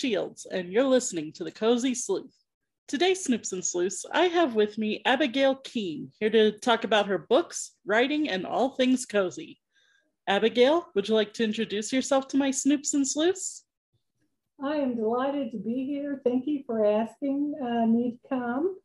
Shields, and you're listening to The Cozy Sleuth. Today, Snoops and Sleuths, I have with me Abigail Keam, here to talk about her books, writing, and all things cozy. Abigail, would you like to introduce yourself to my Snoops and Sleuths? I am delighted to be here. Thank you for asking uh, me to come.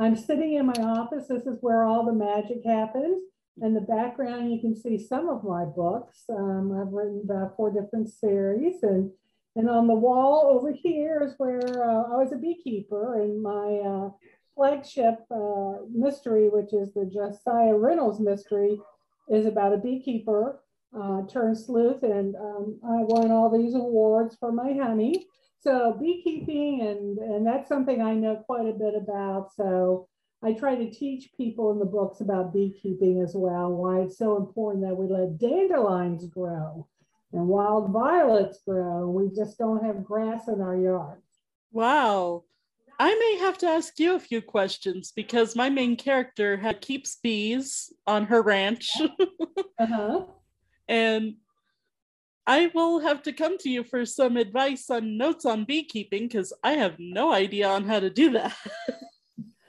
I'm sitting in my office. This is where all the magic happens. In the background, you can see some of my books. Um, I've written about four different series. And, and on the wall over here is where uh, I was a beekeeper and my uh, flagship uh, mystery, which is the Josiah Reynolds mystery, is about a beekeeper uh, turned sleuth. And um, I won all these awards for my honey. So beekeeping, and, and that's something I know quite a bit about. So I try to teach people in the books about beekeeping as well, why it's so important that we let dandelions grow and wild violets grow. We just don't have grass in our yard. Wow. I may have to ask you a few questions because my main character had, keeps bees on her ranch. uh-huh. and I will have to come to you for some advice on notes on beekeeping because I have no idea on how to do that.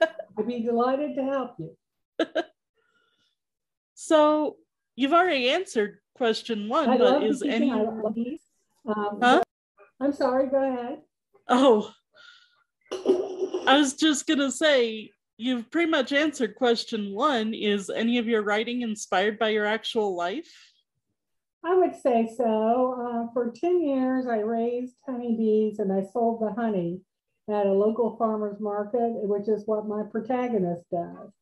I'd be delighted to help you. so you've already answered question one, I but is any? Um, huh? I'm sorry. Go ahead. Oh, I was just gonna say you've pretty much answered question one. Is any of your writing inspired by your actual life? I would say so. Uh, for 10 years, I raised honeybees and I sold the honey at a local farmer's market, which is what my protagonist does.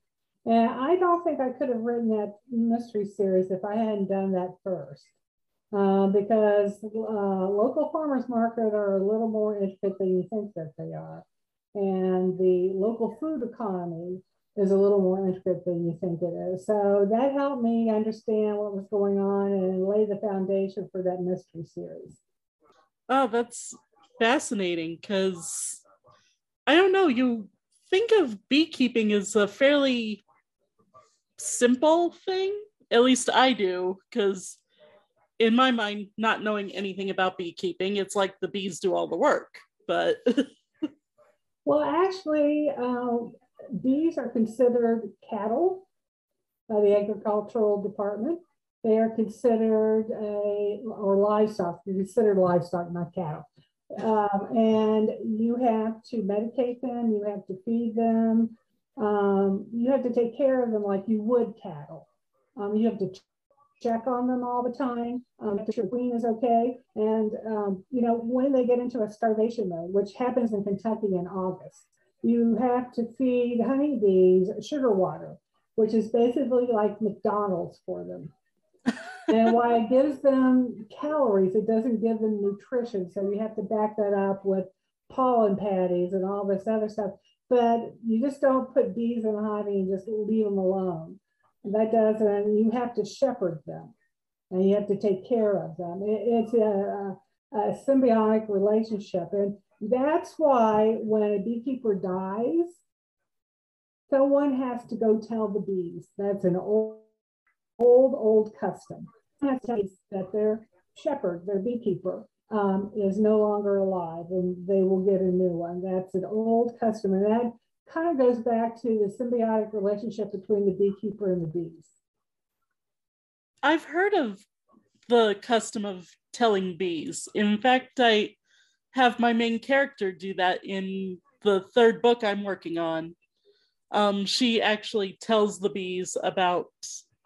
And I don't think I could have written that mystery series if I hadn't done that first. Uh, because uh, local farmers market are a little more intricate than you think that they are. And the local food economy is a little more intricate than you think it is. So that helped me understand what was going on and lay the foundation for that mystery series. Oh, that's fascinating because I don't know, you think of beekeeping as a fairly simple thing. At least I do, because in my mind, not knowing anything about beekeeping, it's like the bees do all the work. But well, actually, uh, bees are considered cattle by the agricultural department. They are considered a or livestock. They're considered livestock, not cattle. Um, and you have to medicate them, you have to feed them, um, you have to take care of them like you would cattle. Um, you have to check on them all the time, um, make sure queen is okay. And, um, you know, when they get into a starvation mode, which happens in Kentucky in August, you have to feed honeybees sugar water, which is basically like McDonald's for them and while it gives them calories, it doesn't give them nutrition. So you have to back that up with pollen patties and all this other stuff. But you just don't put bees in a hive and just leave them alone. That doesn't, you have to shepherd them and you have to take care of them. It, it's a, a, a symbiotic relationship. And that's why when a beekeeper dies, someone has to go tell the bees. That's an old old, old custom. That their shepherd, their beekeeper, um, is no longer alive and they will get a new one. That's an old custom. And that kind of goes back to the symbiotic relationship between the beekeeper and the bees. I've heard of the custom of telling bees. In fact, I have my main character do that in the third book I'm working on. Um, she actually tells the bees about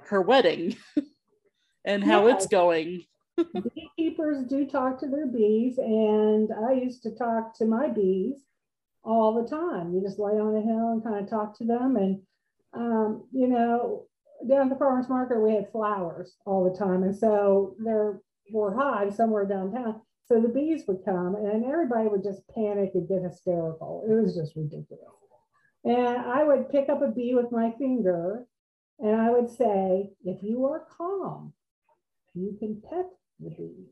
her wedding and how yes. it's going. Beekeepers do talk to their bees, and I used to talk to my bees all the time. You just lay on a hill and kind of talk to them. And, um, you know, down at the farmer's market, we had flowers all the time. And so there were hives somewhere downtown. So the bees would come and everybody would just panic and get hysterical. It was just ridiculous. And I would pick up a bee with my finger and I would say, if you are calm, you can pet the bee.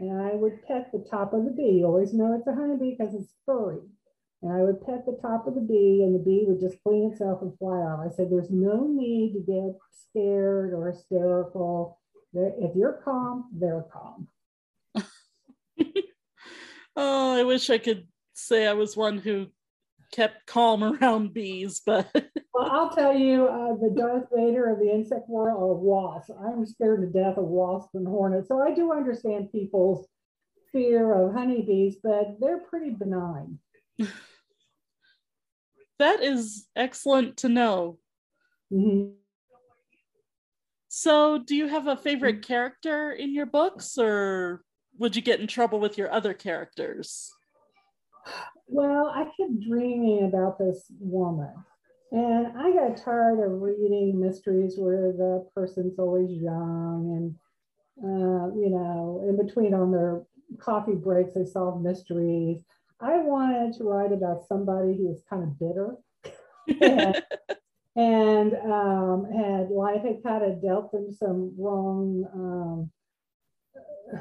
And I would pet the top of the bee. You always know it's a honeybee because it's furry. And I would pet the top of the bee, and the bee would just clean itself and fly off. I said, There's no need to get scared or hysterical. If you're calm, they're calm. Oh, I wish I could say I was one who kept calm around bees, but well, I'll tell you, uh, the Darth Vader of the insect world are wasps. I'm scared to death of wasps and hornets, so I do understand people's fear of honeybees, but they're pretty benign. that is excellent to know. Mm-hmm. So, do you have a favorite character in your books, or would you get in trouble with your other characters? Well, I kept dreaming about this woman. And I got tired of reading mysteries where the person's always young and, uh, you know, in between on their coffee breaks, they solve mysteries. I wanted to write about somebody who was kind of bitter and, and um, had life had kind of dealt them some wrong um,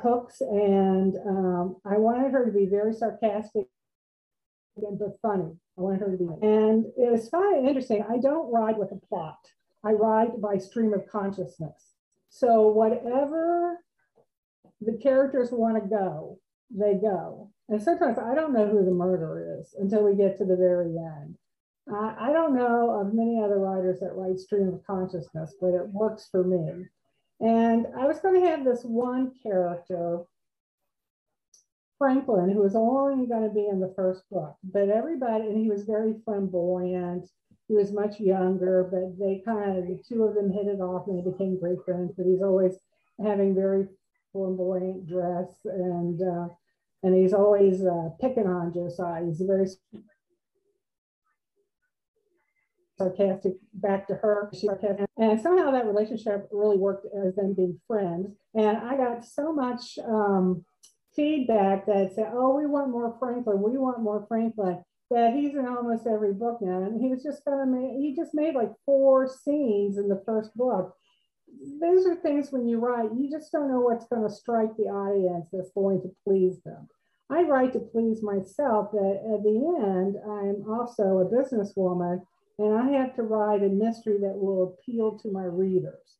hooks. And um, I wanted her to be very sarcastic but funny. I want her to be. And it was kind of interesting. I don't ride with a plot. I ride by stream of consciousness. So whatever the characters want to go, they go. And sometimes I don't know who the murderer is until we get to the very end. I don't know of many other writers that write stream of consciousness, but it works for me. And I was going to have this one character Franklin, who was only going to be in the first book, but everybody, and he was very flamboyant. He was much younger, but they kind of, the two of them hit it off and they became great friends. But he's always having very flamboyant dress and, uh, and he's always uh, picking on Josiah. He's very sarcastic back to her. And somehow that relationship really worked as them being friends. And I got so much um, feedback that said, oh, we want more Franklin, we want more Franklin, that he's in almost every book now. And he was just gonna make, he just made like four scenes in the first book. Those are things when you write, you just don't know what's gonna strike the audience that's going to please them. I write to please myself, but at the end, I'm also a businesswoman and I have to write a mystery that will appeal to my readers.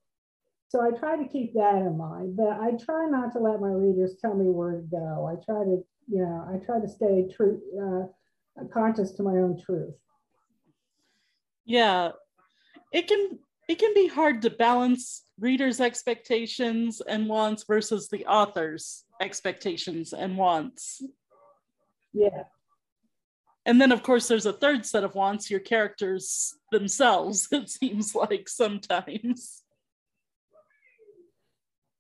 So I try to keep that in mind, but I try not to let my readers tell me where to go. I try to, you know, I try to stay true, uh, conscious to my own truth. Yeah, it can it can be hard to balance readers' expectations and wants versus the author's expectations and wants. Yeah. And then, of course, there's a third set of wants, your characters themselves, it seems like sometimes.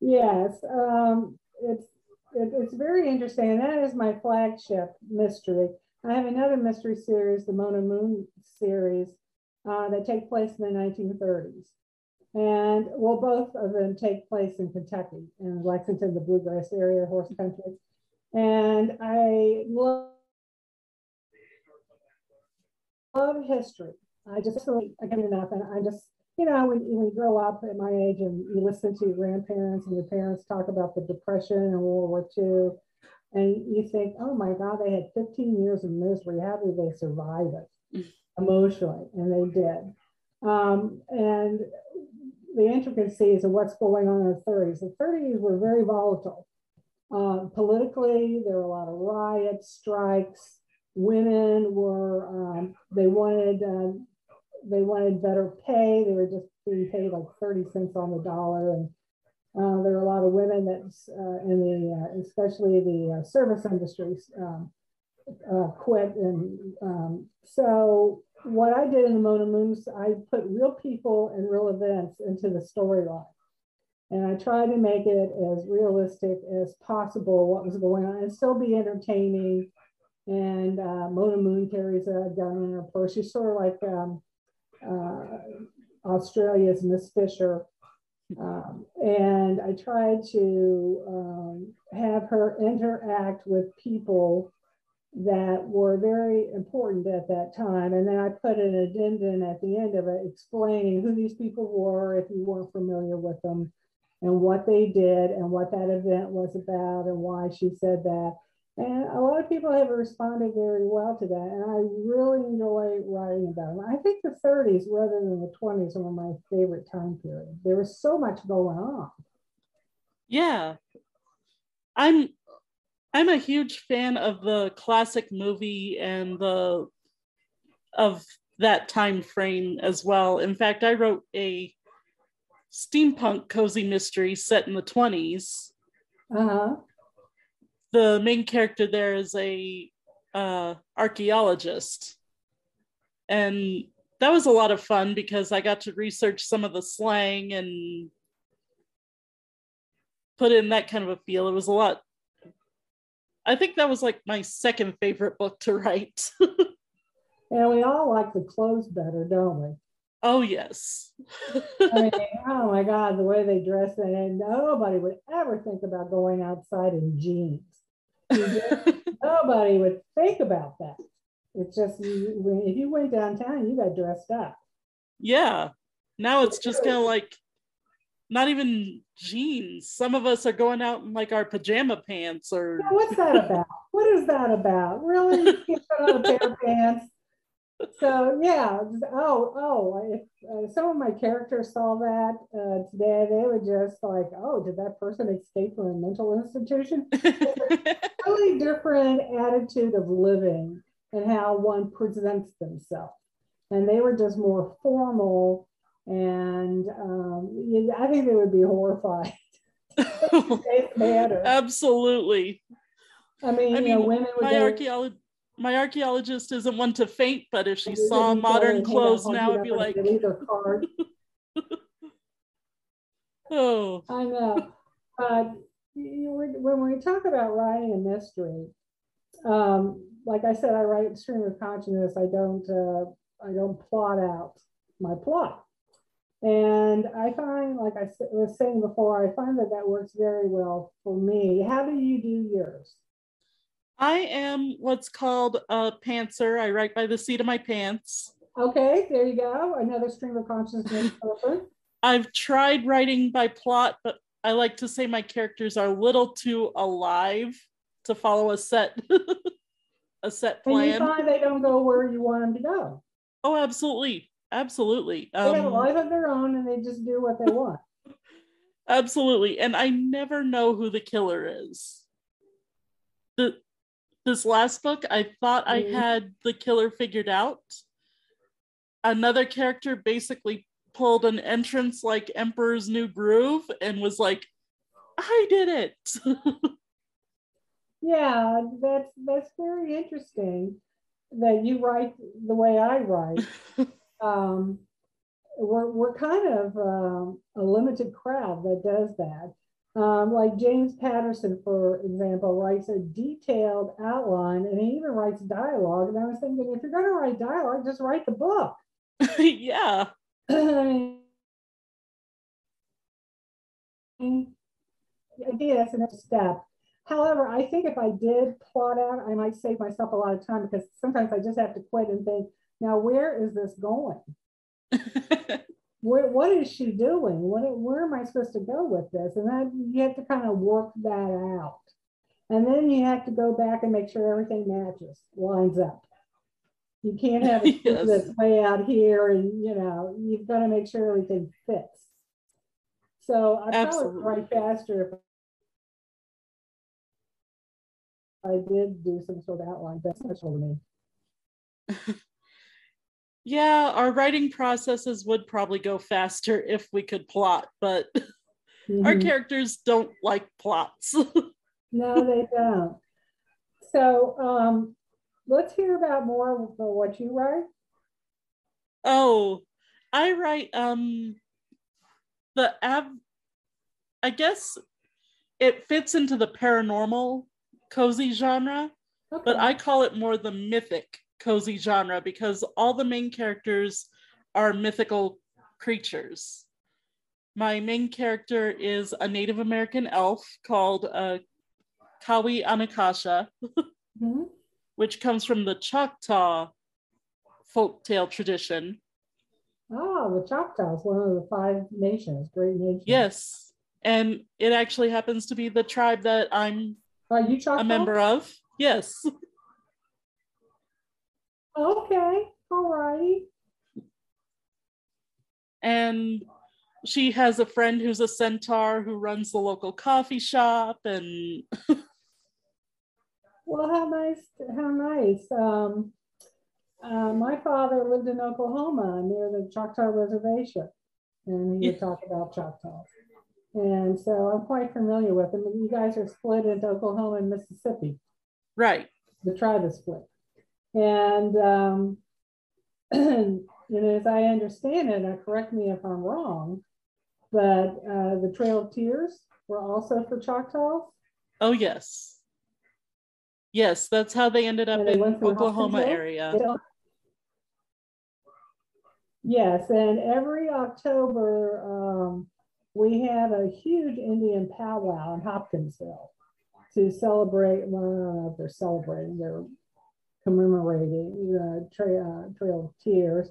Yes, um, it's it, it's very interesting, and that is my flagship mystery. I have another mystery series, the Mona Moon series, uh, that take place in the 1930s. And well, both of them take place in Kentucky, in Lexington, the bluegrass area, horse country. And I love, love history. I just I get enough, and I just you know, when, when you grow up at my age and you listen to your grandparents and your parents talk about the Depression and World War II, and you think, oh my God, they had 15 years of misery. How did they survive it mm. emotionally? And they did. Um, and the intricacies of what's going on in the 30s. The 30s were very volatile. Uh, politically, there were a lot of riots, strikes. Women were, um, they wanted uh, they wanted better pay. They were just being paid like 30 cents on the dollar. And uh, there were a lot of women that uh, in the, uh, especially the uh, service industries, um, uh, quit. And um, so what I did in the Mona Moons, I put real people and real events into the storyline. And I tried to make it as realistic as possible what was going on and still be entertaining. And uh, Mona Moon carries a gun in her purse. She's sort of like um, Australia's Miss Fisher. Um, and I tried to um, have her interact with people that were very important at that time. And then I put an addendum at the end of it explaining who these people were if you weren't familiar with them and what they did and what that event was about and why she said that. And a lot of people have responded very well to that. And I really enjoy writing about them. I think the 30s rather than the 20s were my favorite time period. There was so much going on. Yeah. I'm I'm a huge fan of the classic movie and the of that time frame as well. In fact, I wrote a steampunk cozy mystery set in the 20s. Uh-huh. The main character there is a uh, archaeologist. And that was a lot of fun because I got to research some of the slang and put in that kind of a feel. It was a lot. I think that was like my second favorite book to write. and we all like the clothes better, don't we? Oh yes. I mean, oh my God, the way they dress and nobody would ever think about going outside in jeans. nobody would think about that. It's just if you went downtown, you got dressed up. Yeah. Now it's just kind of like not even jeans. Some of us are going out in like our pajama pants or. Yeah, what's that about? what is that about? Really? You put on a pair of pants so yeah, oh oh, if uh, some of my characters saw that uh, today, they would just like, oh, did that person escape from a mental institution? totally different attitude of living and how one presents themselves, and they were just more formal, and um, I think they would be horrified. Absolutely. I mean, I mean, know, women would my archaeology my archaeologist isn't one to faint, but if she saw modern clothes now, it'd be like. oh. I know. Uh, when we talk about writing a mystery, um, like I said, I write stream of consciousness. I don't. Uh, I don't plot out my plot. And I find, like I was saying before, I find that that works very well for me. How do you do yours? I am what's called a pantser. I write by the seat of my pants. Okay, there you go. Another stream of consciousness person. I've tried writing by plot, but I like to say my characters are a little too alive to follow a set a set plan. And you find they don't go where you want them to go. Oh, absolutely, absolutely. They um, have a um, life of their own, and they just do what they want. absolutely, and I never know who the killer is. The this last book, I thought mm-hmm. I had the killer figured out. Another character basically pulled an entrance like Emperor's New Groove and was like, I did it. yeah, that's that's very interesting that you write the way I write. um, we're, we're kind of um, a limited crowd that does that. Um, like James Patterson, for example, writes a detailed outline and he even writes dialogue. And I was thinking, if you're going to write dialogue, just write the book. yeah. Idea that's the next step. However, I think if I did plot out, I might save myself a lot of time because sometimes I just have to quit and think, now where is this going? where, what is she doing? What, where am I supposed to go with this? And then you have to kind of work that out. And then you have to go back and make sure everything matches, lines up. You can't have it yes. that's way out here, and you know you've got to make sure everything fits. So I probably write faster if I did do some sort of outline. That's special to me. yeah, our writing processes would probably go faster if we could plot, but mm-hmm. our characters don't like plots. no, they don't. So um, let's hear about more of what you write. Oh, I write um the av I guess it fits into the paranormal cozy genre, okay. but I call it more the mythic cozy genre because all the main characters are mythical creatures. My main character is a Native American elf called uh, Kawi Anakasha, mm-hmm. Which comes from the Choctaw folktale tradition. Oh, the Choctaws, one of the five nations, great nations. Yes. And it actually happens to be the tribe that I'm a member of. Yes. Okay, all righty. And she has a friend who's a centaur who runs the local coffee shop and Well, how nice! How nice. Um, uh, my father lived in Oklahoma near the Choctaw Reservation, and he would talk about Choctaws. And so I'm quite familiar with them. You guys are split into Oklahoma and Mississippi. Right. The tribe is split. And, um, and as I understand it, now correct me if I'm wrong, but uh, the Trail of Tears were also for Choctaws. Oh, yes. Yes, that's how they ended up in Oklahoma area. Yes, and every October, um, we have a huge Indian powwow in Hopkinsville to celebrate. Well, I don't know if they're celebrating, they're commemorating the tra- uh, Trail of Tears.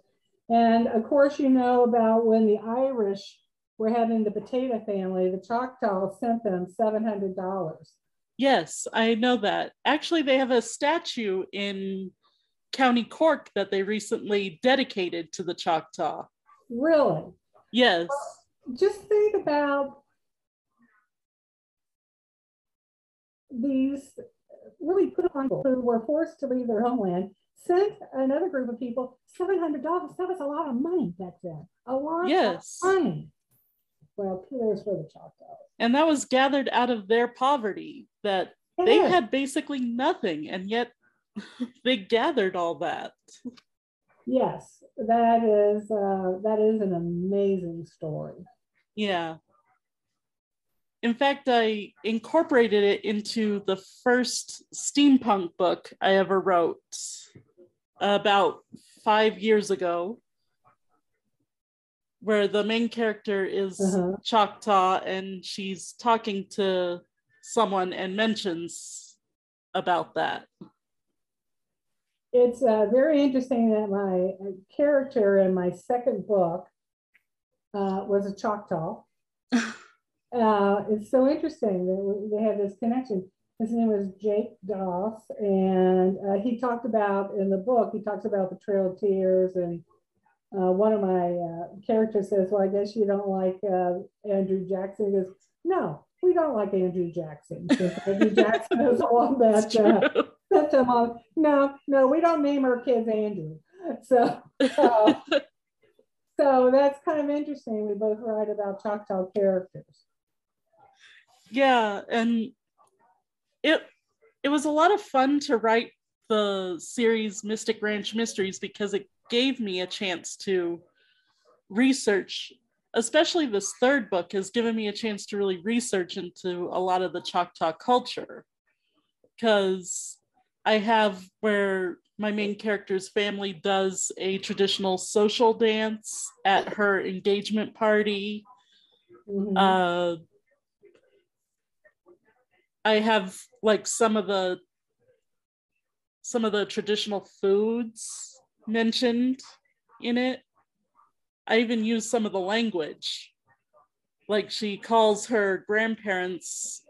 And of course, you know about when the Irish were having the potato family, the Choctaws sent them $700. Yes, I know that. Actually, they have a statue in County Cork that they recently dedicated to the Choctaw. Really? Yes. Well, just think about these really put on people who were forced to leave their homeland, sent another group of people $700. That was a lot of money back then. A lot yes. of money. Well, kudos for the Choctaws. And that was gathered out of their poverty, that yes. they had basically nothing, and yet they gathered all that. Yes, that is uh, that is an amazing story. Yeah. In fact, I incorporated it into the first steampunk book I ever wrote about five years ago, where the main character is uh-huh. Choctaw and she's talking to someone and mentions about that. It's uh, very interesting that my character in my second book uh, was a Choctaw. uh, it's so interesting that they have this connection. His name was Jake Doss, and uh, he talked about in the book, he talks about the Trail of Tears. And uh, one of my uh, characters says, Well, I guess you don't like uh, Andrew Jackson. He goes, No, we don't like Andrew Jackson. Andrew Jackson is the one that uh, sent him on. No, no, we don't name our kids Andrew. So, so that's kind of interesting. We both write about Choctaw characters. Yeah, and it it was a lot of fun to write the series Mystic Ranch Mysteries because it gave me a chance to research especially this third book has given me a chance to really research into a lot of the Choctaw culture because I have where my main character's family does a traditional social dance at her engagement party. Mm-hmm. Uh, I have like some of the some of the traditional foods mentioned in it. I even use some of the language. Like she calls her grandparents,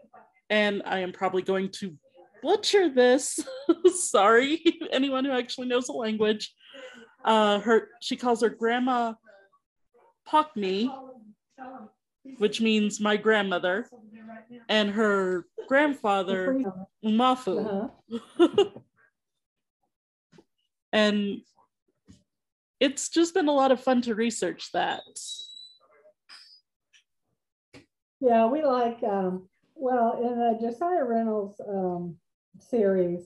and I am probably going to butcher this. Sorry, anyone who actually knows the language. Uh, her she calls her grandma Pockney, which means my grandmother, and her grandfather Umafu. Uh-huh. and it's just been a lot of fun to research that. Yeah, we like um, well in the Josiah Reynolds um, series,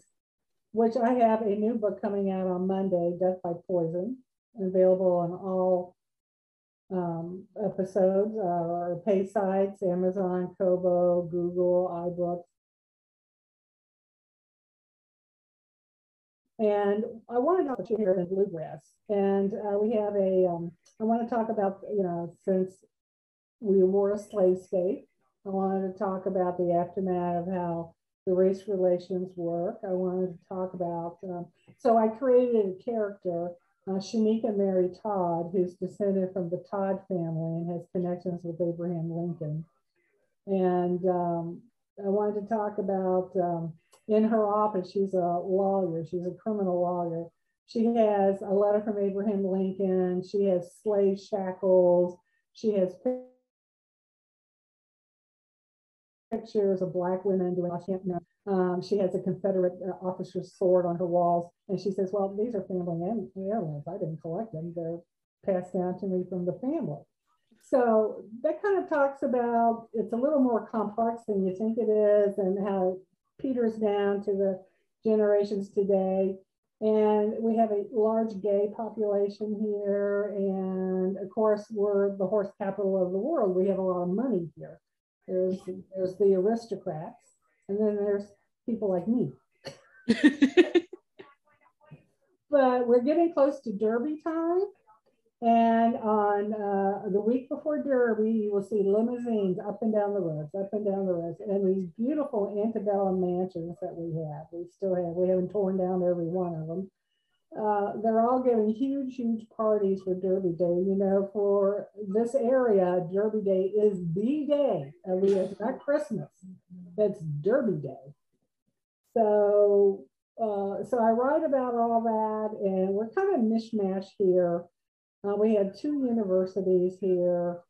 which I have a new book coming out on Monday, Death by Poison, available on all um, episodes uh, or pay sites, Amazon, Kobo, Google, iBooks. And I want to talk about you here in Bluegrass. And uh, we have a. Um, I want to talk about, you know, since we were a slave state, I wanted to talk about the aftermath of how the race relations work. I wanted to talk about, um, so I created a character, uh, Shanika Mary Todd, who's descended from the Todd family and has connections with Abraham Lincoln. And um, I wanted to talk about um, in her office, she's a lawyer, she's a criminal lawyer. She has a letter from Abraham Lincoln, she has slave shackles, she has pictures of black women doing Washington. Um, she has a Confederate uh, officer's sword on her walls, and she says, "Well, these are family heirlooms. I didn't collect them. They're passed down to me from the family." So that kind of talks about it's a little more complex than you think it is, and how peters down to the generations today. And we have a large gay population here. And of course, we're the horse capital of the world. We have a lot of money here. There's, there's the aristocrats, and then there's people like me. but we're getting close to Derby time. And on uh, the week before Derby, you will see limousines up and down the roads, up and down the roads, and these beautiful antebellum mansions that we have. We still have, we haven't torn down every one of them. Uh, they're all giving huge, huge parties for Derby Day. You know, for this area, Derby Day is the day of the year, not Christmas. It's Derby Day. So, uh, so I write about all that, and we're kind of mishmash here. Uh, we had two universities here,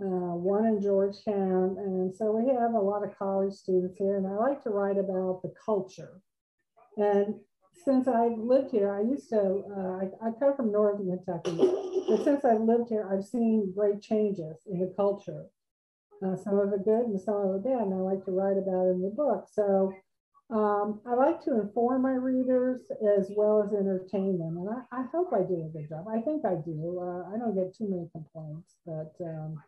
uh, one in Georgetown, and so we have a lot of college students here. And I like to write about the culture. And since I've lived here, I used to, uh, I, I, come from Northern Kentucky, but since I've lived here, I've seen great changes in the culture. Uh, some of it good and some of it bad, and I like to write about it in the book. So um, I like to inform my readers as well as entertain them, and I, I hope I do a good job. I think I do. Uh, I don't get too many complaints, but um,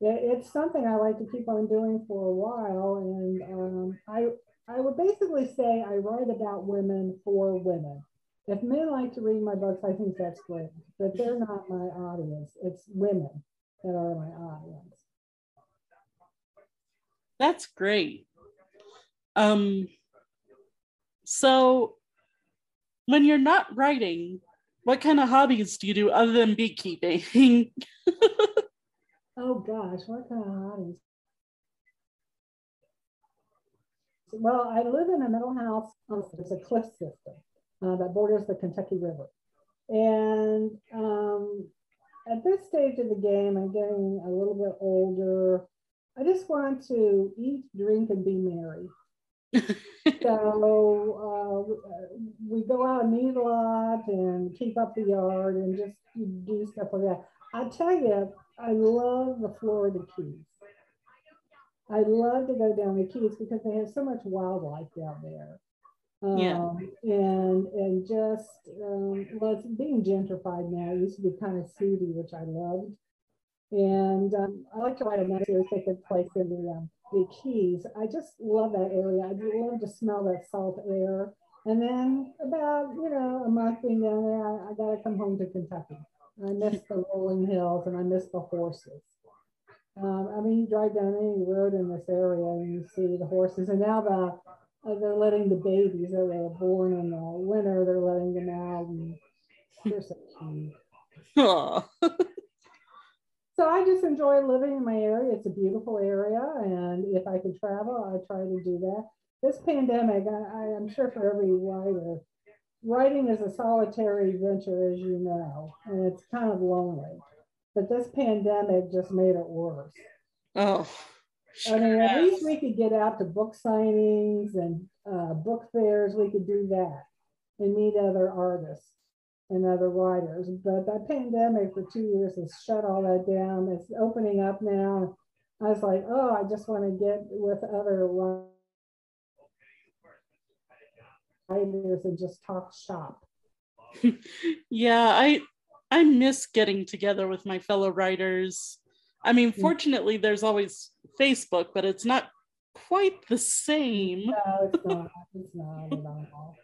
it, it's something I like to keep on doing for a while, and um, I I would basically say I write about women for women. If men like to read my books, I think that's great, but they're not my audience. It's women that are my audience. That's great. Um, so, when you're not writing, what kind of hobbies do you do other than beekeeping? oh gosh, what kind of hobbies? Well, I live in a middle house. It's a cliff system uh, that borders the Kentucky River. And um, at this stage of the game, I'm getting a little bit older. I just want to eat, drink, and be merry. so uh, we go out and eat a lot and keep up the yard and just do stuff like that. I tell you, I love the Florida Keys. I love to go down the Keys because they have so much wildlife down there. Um, yeah. And and just um, well, it's being gentrified now. It used to be kind of seedy, which I loved. And um, I like to write a that place in the um, the Keys. I just love that area. I love to smell that salt air. And then about you know a month being down there, I, I got to come home to Kentucky. I miss the rolling hills and I miss the horses. Um, I mean, you drive down any road in this area and you see the horses, and now the uh, they're letting the babies that were born in the winter, they're letting them out, and they're so cute. so I just enjoy living in my area. It's a beautiful area, and if I can travel, I try to do that. This pandemic, I, I am sure for every writer, writing is a solitary venture, as you know, and it's kind of lonely. But this pandemic just made it worse. Oh. I mean, at least we could get out to book signings and uh, book fairs. We could do that and meet other artists and other writers. But that pandemic for two years has shut all that down. It's opening up now. I was like, oh, I just want to get with other writers and just talk shop. yeah, I I miss getting together with my fellow writers. I mean, mm. fortunately, there's always Facebook, but it's not quite the same. No, it's not. It's not at all.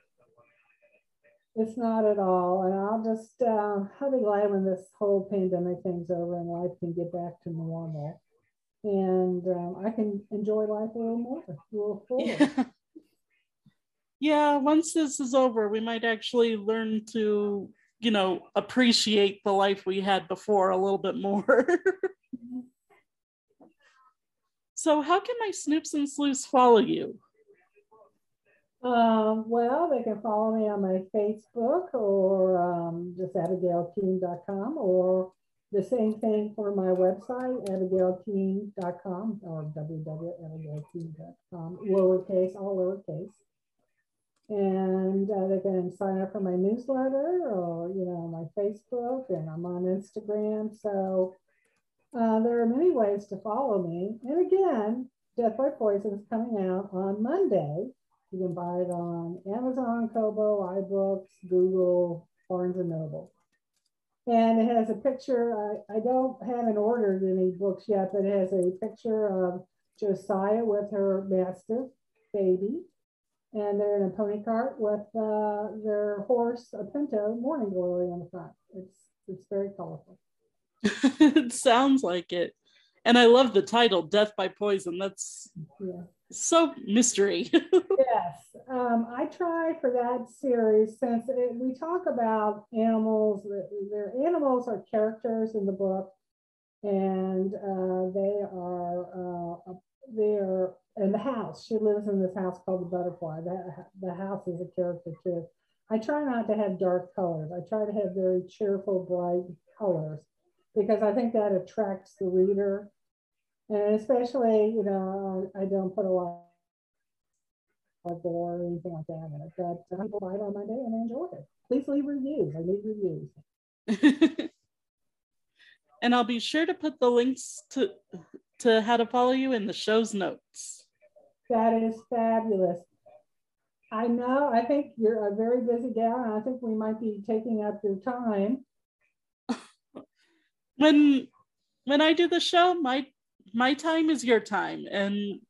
It's not at all. And I'll just, uh, I'll be glad when this whole pandemic thing's over and life can get back to normal. And um, I can enjoy life a little more, a little fuller. Yeah. yeah, once this is over, we might actually learn to you know, appreciate the life we had before a little bit more. so, how can my snoops and sleuths follow you? Um, well, they can follow me on my Facebook or um, just abigailkeam.com or the same thing for my website, abigailkeam.com or www.abigailkeam.com, lowercase, all lowercase. And uh, they can sign up for my newsletter or, you know, my Facebook, and I'm on Instagram. So uh, there are many ways to follow me. And again, Death by Poison is coming out on Monday. You can buy it on Amazon, Kobo, iBooks, Google, Barnes and Noble. And it has a picture. I, I don't haven't ordered any books yet, but it has a picture of Josiah with her mastiff baby. And they're in a pony cart with uh, their horse, a pinto, morning glory on the front. It's it's very colorful. it sounds like it. And I love the title, Death by Poison. That's yeah. so mystery. yes. Um, I try for that series since it, we talk about animals, their animals are characters in the book, and uh, they are uh, they're in the house. She lives in this house called the Butterfly. That the house is a character too. I try not to have dark colors. I try to have very cheerful, bright colors because I think that attracts the reader. And especially, you know, I don't put a lot of gore or anything like that in it, but people buy it on Monday and I enjoy it. Please leave reviews. I need reviews. and I'll be sure to put the links to to how to follow you in the show's notes. That is fabulous. I know, I think you're a very busy gal, and I think we might be taking up your time when when I do the show, my my time is your time, and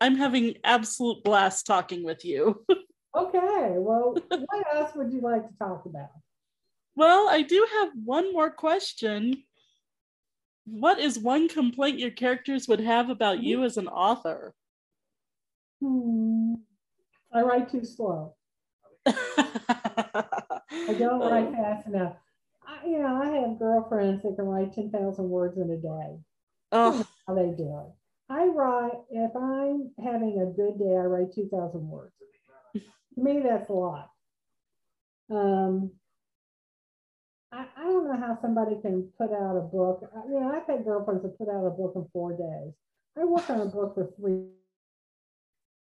I'm having absolute blast talking with you. okay, well, what else would you like to talk about? Well, I do have one more question. What is one complaint your characters would have about you as an author? Hmm. I write too slow. I don't write fast enough. I, you know, I have girlfriends that can write 10,000 words in a day. Oh. How they do it. I write, if I'm having a good day, I write 2,000 words. to me, that's a lot. Um, I, I don't know how somebody can put out a book. You know, I've had girlfriends that put out a book in four days. I work on a book for three,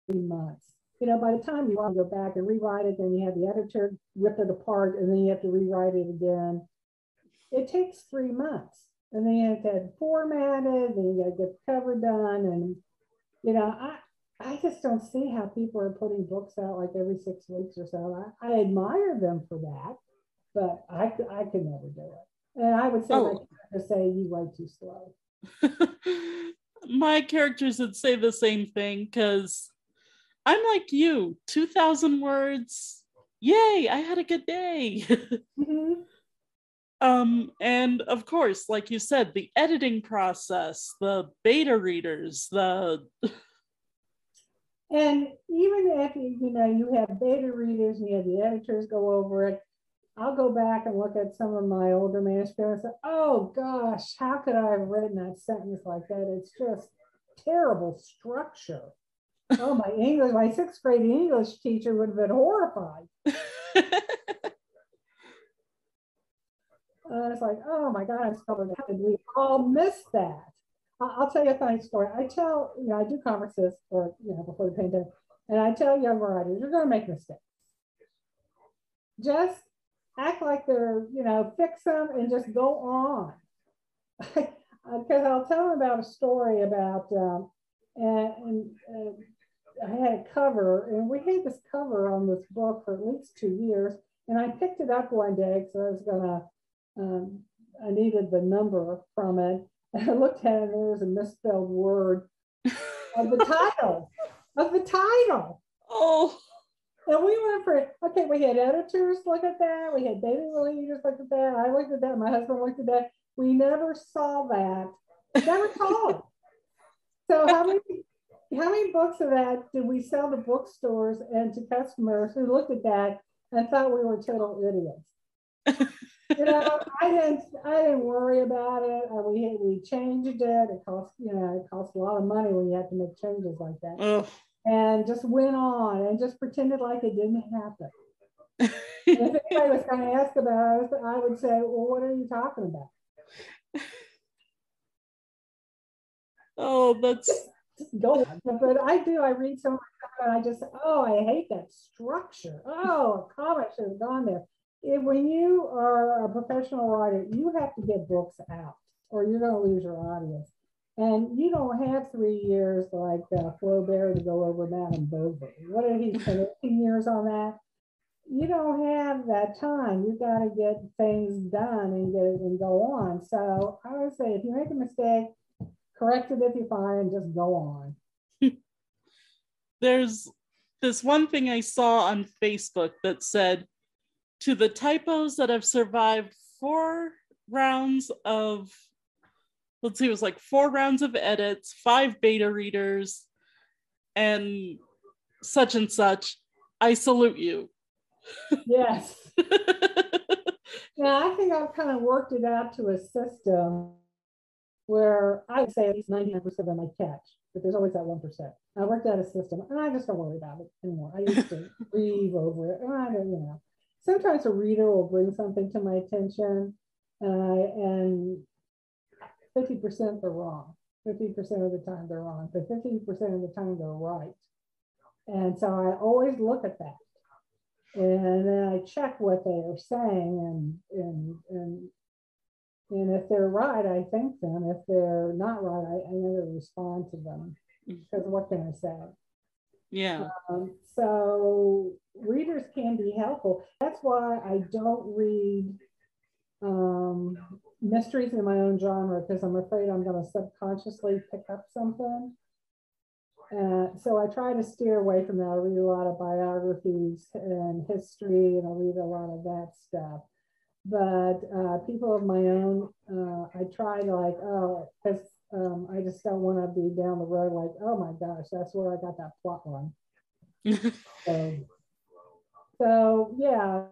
three months you know, by the time you want to go back and rewrite it, then you have the editor rip it apart and then you have to rewrite it again. It takes three months. And then you have to it formatted, and you got to get the cover done. And, you know, I, I just don't see how people are putting books out like every six weeks or so. I, I admire them for that, but I, I could never do it. And I would say, oh. like, say you write too slow. My characters would say the same thing because I'm like you, 2,000 words. Yay, I had a good day. mm-hmm. Um, and of course, like you said, the editing process, the beta readers, the and even if you know you have beta readers and you have the editors go over it, I'll go back and look at some of my older manuscripts and say, oh gosh, how could I have written that sentence like that? It's just terrible structure oh, my English, my sixth grade English teacher would have been horrified. Uh, it's like, oh my God, spelling that. And we all miss that. I'll tell you a funny story. I tell, you know, I do conferences or, you know, before the pandemic, and I tell young writers, you're going to make mistakes. Just act like they're, you know, fix them and just go on. Because I'll tell them about a story about, um, and, and, and I had a cover, and we had this cover on this book for at least two years. And I picked it up one day because I was gonna, um, I needed the number from it. And I looked at it, and there was a misspelled word of the title, of the title. Oh. And we went for it. Okay, we had editors look at that. We had beta readers look at that. I looked at that. My husband looked at that. We never saw that. Never saw it. So how many how many books of that did we sell to bookstores and to customers who looked at that and thought we were total idiots? you know, I didn't I didn't worry about it. Uh, we we changed it. It cost you know it cost a lot of money when you have to make changes like that. And just went on and just pretended like it didn't happen. if anybody was going to ask about it, I would say, "Well, what are you talking about?" Oh, that's go. But I do. I read so much, and I just, oh, I hate that structure. Oh, a comment should have gone there if, when you are a professional writer, you have to get books out, or you're going to lose your audience. And you don't have three years like uh, Flaubert to go over Madame Bovary. What did he spend 18 years on that? You don't have that time. You've got to get things done and get it and go on. So I would say if you make a mistake, correct it if you find, and just go on. There's this one thing I saw on Facebook that said, to the typos that have survived four rounds of let's see, it was like four rounds of edits, five beta readers, and such and such. I salute you. Yes. yeah, I think I've kind of worked it out to a system where I would say at least 99% of them I catch, but there's always that 1%. I worked out a system and I just don't worry about it anymore. I used to grieve over it. And I don't, you know, sometimes a reader will bring something to my attention uh, and 50% they're wrong. 50% of the time they're wrong, but 50% of the time they're right. And so I always look at that. And then I check what they are saying and and and and if they're right, I thank them. If they're not right, I, I never respond to them. Because what can I say? Yeah. Um, so readers can be helpful. That's why I don't read um, mysteries in my own genre because I'm afraid I'm going to subconsciously pick up something. Uh, so I try to steer away from that. I read a lot of biographies and history, and I read a lot of that stuff. But uh, people of my own, uh, I try to like, oh, because um, I just don't want to be down the road like, oh my gosh, that's where I got that plot line. so, so yeah,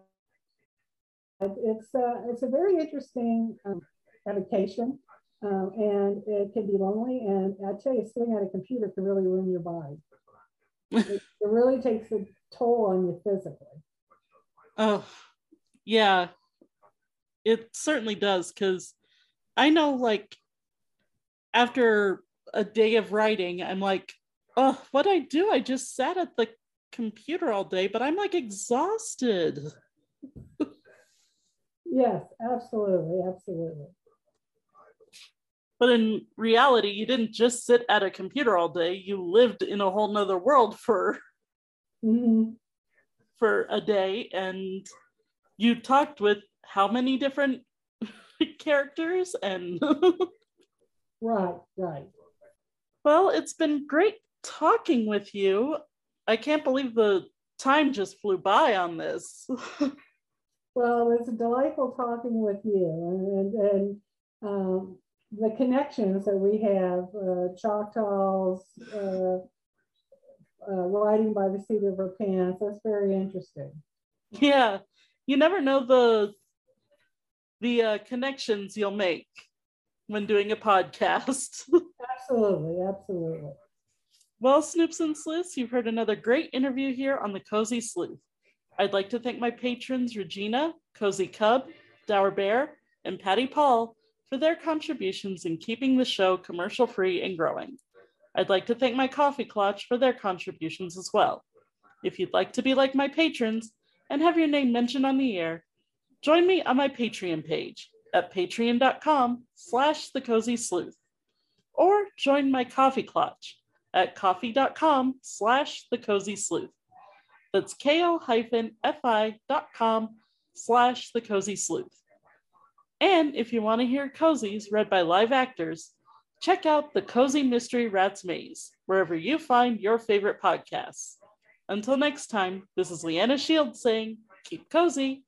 it's a, it's a very interesting um, education, um, and it can be lonely. And I tell you, sitting at a computer can really ruin your body. it, it really takes a toll on you physically. Oh, yeah, it certainly does. Because I know, like, after a day of writing, I'm like, oh, what I do? I just sat at the computer all day, but I'm like exhausted. Yes, absolutely, absolutely. But in reality, you didn't just sit at a computer all day. You lived in a whole nother world for mm-hmm. for a day, and you talked with how many different characters and right, right. Well, it's been great talking with you. I can't believe the time just flew by on this. Well, it's delightful talking with you and, and um, the connections that we have, uh, Choctaws, uh, uh, riding by the seat of her pants. That's very interesting. Yeah, you never know the the uh, connections you'll make when doing a podcast. absolutely, absolutely. Well, Snoops and Sleuths, you've heard another great interview here on the Cozy Sleuth. I'd like to thank my patrons Regina, Cozy Cub, Dower Bear, and Patty Paul for their contributions in keeping the show commercial free and growing. I'd like to thank my Kofi Klatch for their contributions as well. If you'd like to be like my patrons and have your name mentioned on the air, join me on my Patreon page at patreon.com slash the cozy sleuth or join my Kofi Klatch at ko-fi.com slash the cozy sleuth that's ko-fi.com slash the cozy sleuth. And if you want to hear cozies read by live actors, check out the Cozy Mystery Rats Maze, wherever you find your favorite podcasts. Until next time, this is Leanna Shields saying, keep cozy.